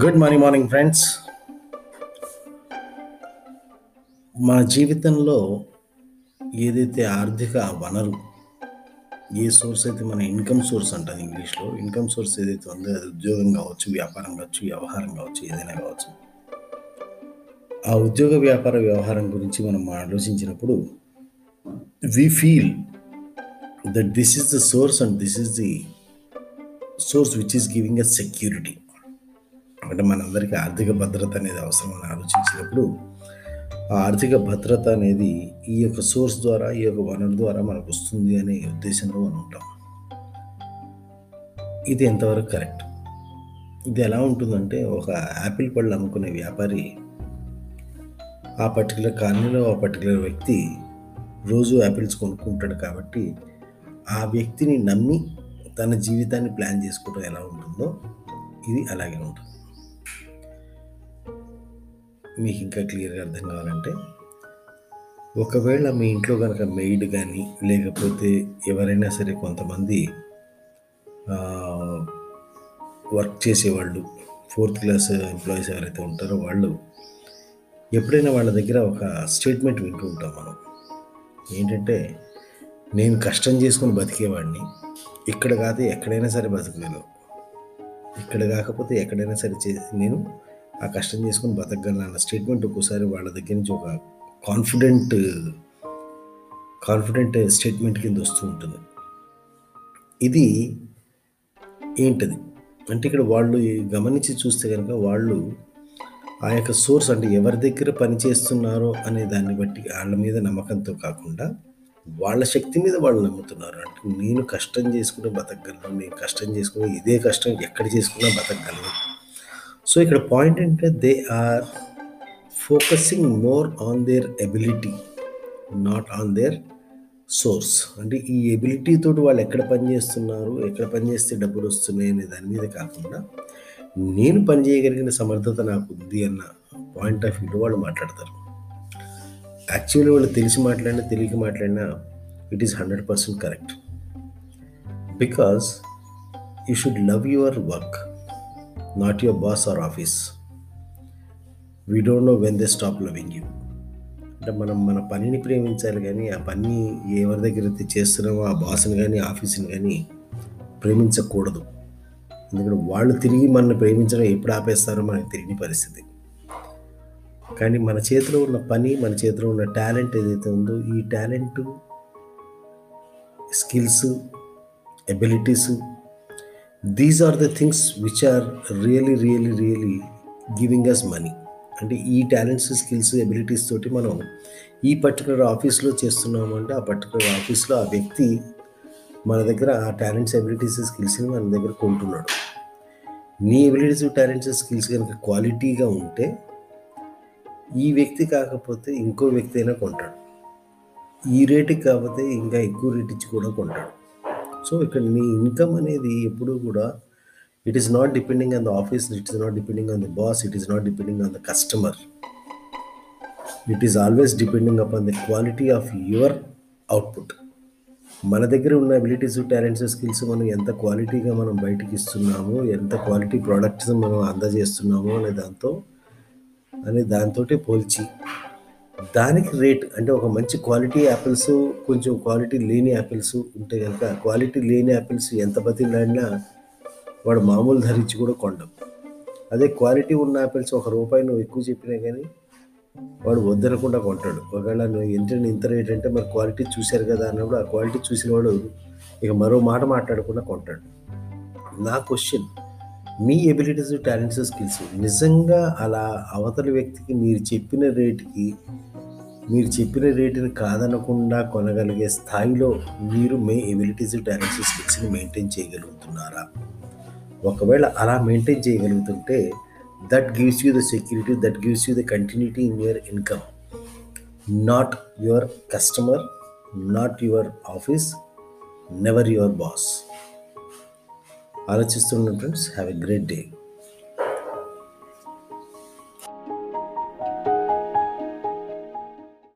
Good morning morning friends మన జీవితంలో ఏదైతే ఆర్థిక వనరు ఏ సోర్స్ అయితే మన ఇన్కమ్ సోర్స్ అంటారు ఇంగ్లీష్లో ఇన్కమ్ సోర్స్ ఏదైతే ఉందో అది ఉద్యోగం కావచ్చు వ్యాపారం కావచ్చు వ్యవహారం కావచ్చు ఏదైనా కావచ్చు. ఆ ఉద్యోగ వ్యాపార వ్యవహారం గురించి మనం ఆలోచించినప్పుడు we feel that this is the source and this is the source which is giving a security అంటే మనందరికీ ఆర్థిక భద్రత అనేది అవసరం ఆలోచించినప్పుడు ఆ ఆర్థిక భద్రత అనేది ఈ యొక్క సోర్స్ ద్వారా ఈ యొక్క వనరు ద్వారా మనకు వస్తుంది అనే ఉద్దేశంలో మనం ఉంటాం. ఇది ఎంతవరకు కరెక్ట్? ఇది ఎలా ఉంటుందంటే ఒక యాపిల్ పళ్ళు అమ్ముకునే వ్యాపారి ఆ పర్టికులర్ కాలనీలో ఆ పర్టికులర్ వ్యక్తి రోజు యాపిల్స్ కొనుక్కుంటాడు కాబట్టి ఆ వ్యక్తిని నమ్మి తన జీవితాన్ని ప్లాన్ చేసుకోవడం ఎలా ఉంటుందో ఇది అలాగే ఉంటుంది. మీకు ఇంకా క్లియర్గా అర్థం కావాలంటే ఒకవేళ మీ ఇంట్లో కనుక మెయిడ్ కానీ లేకపోతే ఎవరైనా సరే కొంతమంది వర్క్ చేసేవాళ్ళు ఫోర్త్ క్లాస్ ఎంప్లాయీస్ ఎవరైతే ఉంటారో వాళ్ళు ఎప్పుడైనా వాళ్ళ దగ్గర ఒక స్టేట్మెంట్ వింటూ ఉంటాం మనం. ఏంటంటే నేను కష్టం చేసుకుని బతికేవాడిని ఇక్కడ కాదు ఎక్కడైనా సరే బతకగలను ఇక్కడ కాకపోతే ఎక్కడైనా సరే చే నేను ఆ కష్టం చేసుకుని బతకగలను అన్న స్టేట్మెంట్ ఒక్కోసారి వాళ్ళ దగ్గర నుంచి ఒక కాన్ఫిడెంట్ కాన్ఫిడెంట్ స్టేట్మెంట్ కింద వస్తూ ఉంటుంది. ఇది ఏంటది? అంటే ఇక్కడ వాళ్ళు గమనించి చూస్తే కనుక వాళ్ళు ఆ యొక్క సోర్స్ అంటే ఎవరి దగ్గర పని చేస్తున్నారో అనే దాన్ని బట్టి వాళ్ళ మీద నమ్మకంతో కాకుండా వాళ్ళ శక్తి మీద వాళ్ళు నమ్ముతున్నారు. అంటే నేను కష్టం చేసుకుని బతకగలను నేను కష్టం చేసుకుని ఇదే కష్టం ఎక్కడ చేసుకున్నా బతకగలను. సో ఇక్కడ పాయింట్ ఏంటంటే they are focusing more on their ability not on their source అంటే ఈ ఎబిలిటీ తోటి వాళ్ళు ఎక్కడ పనిచేస్తున్నారు ఎక్కడ పనిచేస్తే డబ్బులు వస్తున్నాయి అనే దాని మీద కాకుండా నేను పని చేయగలిగిన సమర్థత నాకు ఉంది అన్న పాయింట్ ఆఫ్ వ్యూలో వాళ్ళు మాట్లాడతారు. యాక్చువల్లీ వాళ్ళు తెలిసి మాట్లాడినా తెలియక మాట్లాడినా it is hundred percent correct because you should love your work not your boss or office we don't know when they stop loving you అంటే మనం మన పనిని ప్రేమించాలి కానీ ఆ పని ఎవరి దగ్గర అయితే చేస్తున్నామో ఆ బాస్ని కానీ ఆఫీస్ని కానీ ప్రేమించకూడదు. ఎందుకంటే వాళ్ళు తిరిగి మనల్ని ప్రేమించడం ఎప్పుడు ఆపేస్తారో మనకు తెలియని పరిస్థితి. కానీ మన చేతిలో ఉన్న పని మన చేతిలో ఉన్న టాలెంట్ ఏదైతే ఉందో ఈ talent skills abilities these are the things which are really really really giving us money అంటే ఈ టాలెంట్స్ స్కిల్స్ ఎబిలిటీస్ తోటి మనం ఈ పర్టికులర్ ఆఫీస్లో చేస్తున్నాము అంటే ఆ పర్టికులర్ ఆఫీస్లో ఆ వ్యక్తి మన దగ్గర ఆ టాలెంట్స్ ఎబిలిటీస్ స్కిల్స్ని మన దగ్గర కొంటున్నాడు. నీ ఎబిలిటీస్ టాలెంట్స్ స్కిల్స్ కనుక క్వాలిటీగా ఉంటే ఈ వ్యక్తి కాకపోతే ఇంకో వ్యక్తి అయినా కొంటాడు. ఈ రేటుకి కాకపోతే ఇంకా ఎక్కువ రేట్ ఇచ్చి కూడా కొంటాడు. సో ఇక్కడ నీ ఇన్కమ్ అనేది ఎప్పుడూ కూడా it is not depending on the office it is not depending on the boss it is not depending on the customer it is always depending upon the quality of your output మన దగ్గర ఉన్న abilities talents skills మనం ఎంత క్వాలిటీగా మనం బయటికి ఇస్తున్నామో ఎంత quality products మనం అందజేస్తున్నామో అనే దాంతో అనే దాంతో పోల్చి దానికి రేట్ అంటే ఒక మంచి క్వాలిటీ యాపిల్స్ కొంచెం క్వాలిటీ లేని యాపిల్స్ ఉంటే కనుక క్వాలిటీ లేని యాపిల్స్ ఎంత బతిలాడినా వాడు మామూలు ధరించి కూడా కొండం అదే క్వాలిటీ ఉన్న యాపిల్స్ ఒక రూపాయి నువ్వు ఎక్కువ చెప్పినా కానీ వాడు వద్దనకుండా కొంటాడు. ఒకవేళ నువ్వు ఏంటంటే ఇంత రేట్ అంటే మరి క్వాలిటీ చూశారు కదా అన్నప్పుడు ఆ క్వాలిటీ చూసిన వాడు ఇక మరో మాట మాట్లాడకుండా కొంటాడు. నా క్వశ్చన్ మీ ఎబిలిటీస్ టాలెంట్స్ స్కిల్స్ నిజంగా అలా అవతలి వ్యక్తికి మీరు చెప్పిన రేటుకి మీరు చెప్పిన రేటుని కాదనకుండా కొనగలిగే స్థాయిలో మీరు మీ ఎబిలిటీస్ టాలెంట్స్ స్కిల్స్ని మెయింటైన్ చేయగలుగుతున్నారా? ఒకవేళ అలా maintain చేయగలుగుతుంటే that gives you the security that gives you the continuity in your income not your customer not your office never your boss ఆలోచిస్తుండండి friends have a great day